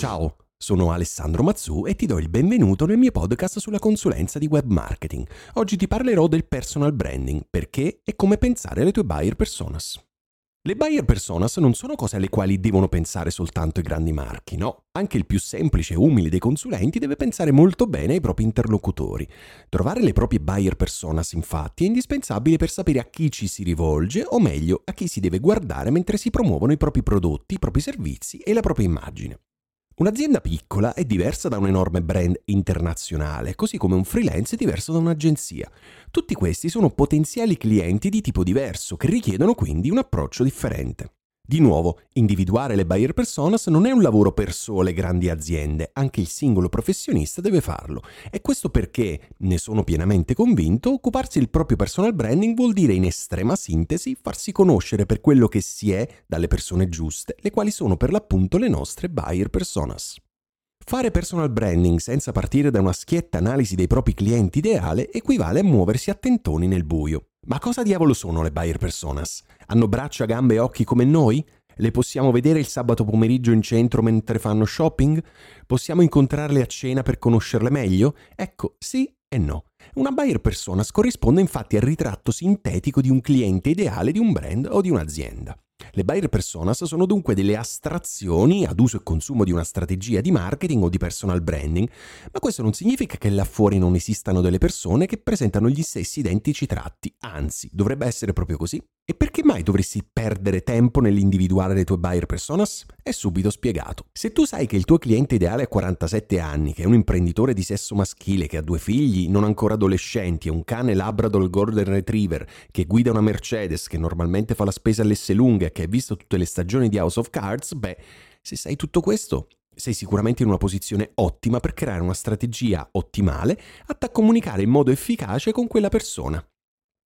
Ciao, sono Alessandro Mazzu e ti do il benvenuto nel mio podcast sulla consulenza di web marketing. Oggi ti parlerò del personal branding, perché e come pensare alle tue buyer personas. Le buyer personas non sono cose alle quali devono pensare soltanto i grandi marchi, no. Anche il più semplice e umile dei consulenti deve pensare molto bene ai propri interlocutori. Trovare le proprie buyer personas, infatti, è indispensabile per sapere a chi ci si rivolge, o meglio, a chi si deve guardare mentre si promuovono i propri prodotti, i propri servizi e la propria immagine. Un'azienda piccola è diversa da un enorme brand internazionale, così come un freelance è diverso da un'agenzia. Tutti questi sono potenziali clienti di tipo diverso, che richiedono quindi un approccio differente. Di nuovo, individuare le buyer personas non è un lavoro per sole grandi aziende, anche il singolo professionista deve farlo. E questo perché, ne sono pienamente convinto, occuparsi del proprio personal branding vuol dire in estrema sintesi farsi conoscere per quello che si è dalle persone giuste, le quali sono per l'appunto le nostre buyer personas. Fare personal branding senza partire da una schietta analisi dei propri clienti ideale equivale a muoversi a tentoni nel buio. Ma cosa diavolo sono le buyer personas? Hanno braccia, gambe e occhi come noi? Le possiamo vedere il sabato pomeriggio in centro mentre fanno shopping? Possiamo incontrarle a cena per conoscerle meglio? Ecco, sì e no. Una buyer personas corrisponde infatti al ritratto sintetico di un cliente ideale di un brand o di un'azienda. Le buyer personas sono dunque delle astrazioni ad uso e consumo di una strategia di marketing o di personal branding, ma questo non significa che là fuori non esistano delle persone che presentano gli stessi identici tratti, anzi, dovrebbe essere proprio così. E perché mai dovresti perdere tempo nell'individuare le tue buyer personas? È subito spiegato. Se tu sai che il tuo cliente ideale ha 47 anni, che è un imprenditore di sesso maschile, che ha due figli non ancora adolescenti e un cane Labrador Golden Retriever, che guida una Mercedes, che normalmente fa la spesa all'esse lunghe e che hai visto tutte le stagioni di House of Cards, beh, se sai tutto questo, sei sicuramente in una posizione ottima per creare una strategia ottimale atta a comunicare in modo efficace con quella persona.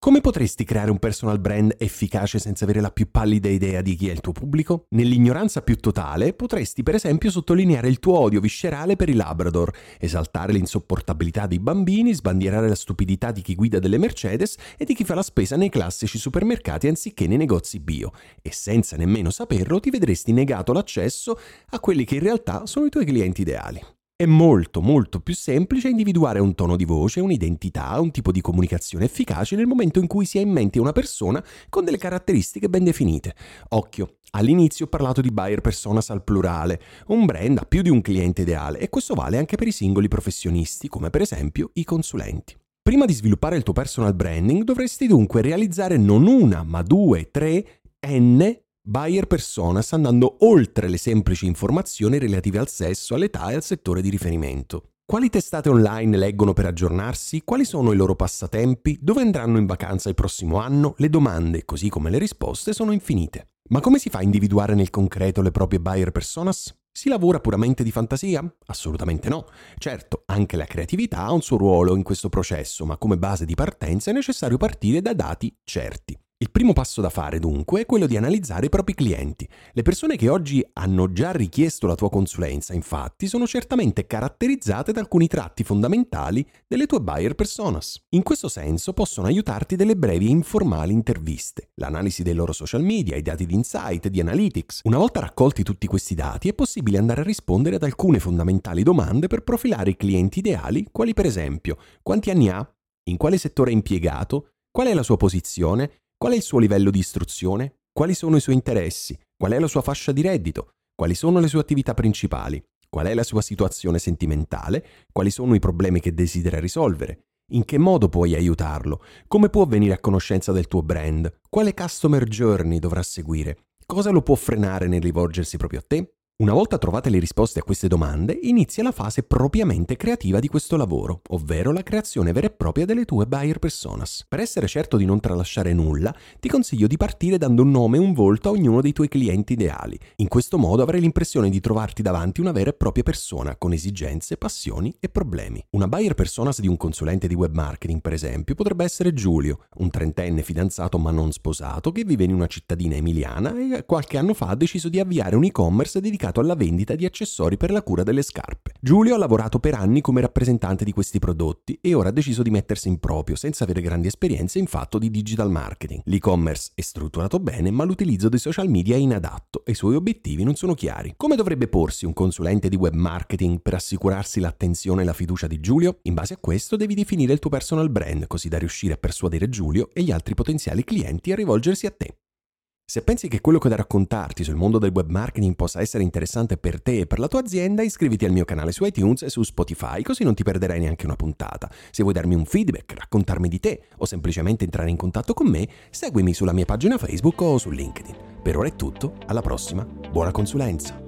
Come potresti creare un personal brand efficace senza avere la più pallida idea di chi è il tuo pubblico? Nell'ignoranza più totale potresti per esempio sottolineare il tuo odio viscerale per i Labrador, esaltare l'insopportabilità dei bambini, sbandierare la stupidità di chi guida delle Mercedes e di chi fa la spesa nei classici supermercati anziché nei negozi bio. E senza nemmeno saperlo ti vedresti negato l'accesso a quelli che in realtà sono i tuoi clienti ideali. È molto molto più semplice individuare un tono di voce, un'identità, un tipo di comunicazione efficace nel momento in cui si ha in mente una persona con delle caratteristiche ben definite. Occhio, All'inizio ho parlato di buyer personas al plurale, un brand ha più di un cliente ideale e questo vale anche per i singoli professionisti, come per esempio i consulenti. Prima di sviluppare il tuo personal branding dovresti dunque realizzare non una, ma due, tre, n buyer personas andando oltre le semplici informazioni relative al sesso, all'età e al settore di riferimento. Quali testate online leggono per aggiornarsi? Quali sono i loro passatempi? Dove andranno in vacanza il prossimo anno? Le domande, così come le risposte, sono infinite. Ma come si fa a individuare nel concreto le proprie buyer personas? Si lavora puramente di fantasia? Assolutamente no. Certo, anche la creatività ha un suo ruolo in questo processo, ma come base di partenza è necessario partire da dati certi. Il primo passo da fare dunque è quello di analizzare i propri clienti. Le persone che oggi hanno già richiesto la tua consulenza, infatti, sono certamente caratterizzate da alcuni tratti fondamentali delle tue buyer personas. In questo senso possono aiutarti delle brevi e informali interviste, l'analisi dei loro social media, i dati di insight, di analytics. Una volta raccolti tutti questi dati è possibile andare a rispondere ad alcune fondamentali domande per profilare i clienti ideali, quali per esempio quanti anni ha, in quale settore è impiegato, qual è la sua posizione, Qual è il suo livello di istruzione? Quali sono i suoi interessi? Qual è la sua fascia di reddito? Quali sono le sue attività principali? Qual è la sua situazione sentimentale? Quali sono i problemi che desidera risolvere? In che modo puoi aiutarlo? Come può venire a conoscenza del tuo brand? Quale customer journey dovrà seguire? Cosa lo può frenare nel rivolgersi proprio a te? Una volta trovate le risposte a queste domande, inizia la fase propriamente creativa di questo lavoro, ovvero la creazione vera e propria delle tue buyer personas. Per essere certo di non tralasciare nulla, ti consiglio di partire dando un nome e un volto a ognuno dei tuoi clienti ideali. In questo modo avrai l'impressione di trovarti davanti una vera e propria persona con esigenze, passioni e problemi. Una buyer personas di un consulente di web marketing, per esempio, potrebbe essere Giulio, un trentenne fidanzato ma non sposato che vive in una cittadina emiliana e qualche anno fa ha deciso di avviare un e-commerce dedicato dedicato alla vendita di accessori per la cura delle scarpe. Giulio ha lavorato per anni come rappresentante di questi prodotti e ora ha deciso di mettersi in proprio senza avere grandi esperienze in fatto di digital marketing. L'e-commerce è strutturato bene, ma l'utilizzo dei social media è inadatto e i suoi obiettivi non sono chiari. Come dovrebbe porsi un consulente di web marketing per assicurarsi l'attenzione e la fiducia di Giulio? In base a questo devi definire il tuo personal brand così da riuscire a persuadere Giulio e gli altri potenziali clienti a rivolgersi a te. Se pensi che quello che ho da raccontarti sul mondo del web marketing possa essere interessante per te e per la tua azienda, iscriviti al mio canale su iTunes e su Spotify, così non ti perderai neanche una puntata. Se vuoi darmi un feedback, raccontarmi di te o semplicemente entrare in contatto con me, seguimi sulla mia pagina Facebook o su LinkedIn. Per ora è tutto, alla prossima, buona consulenza!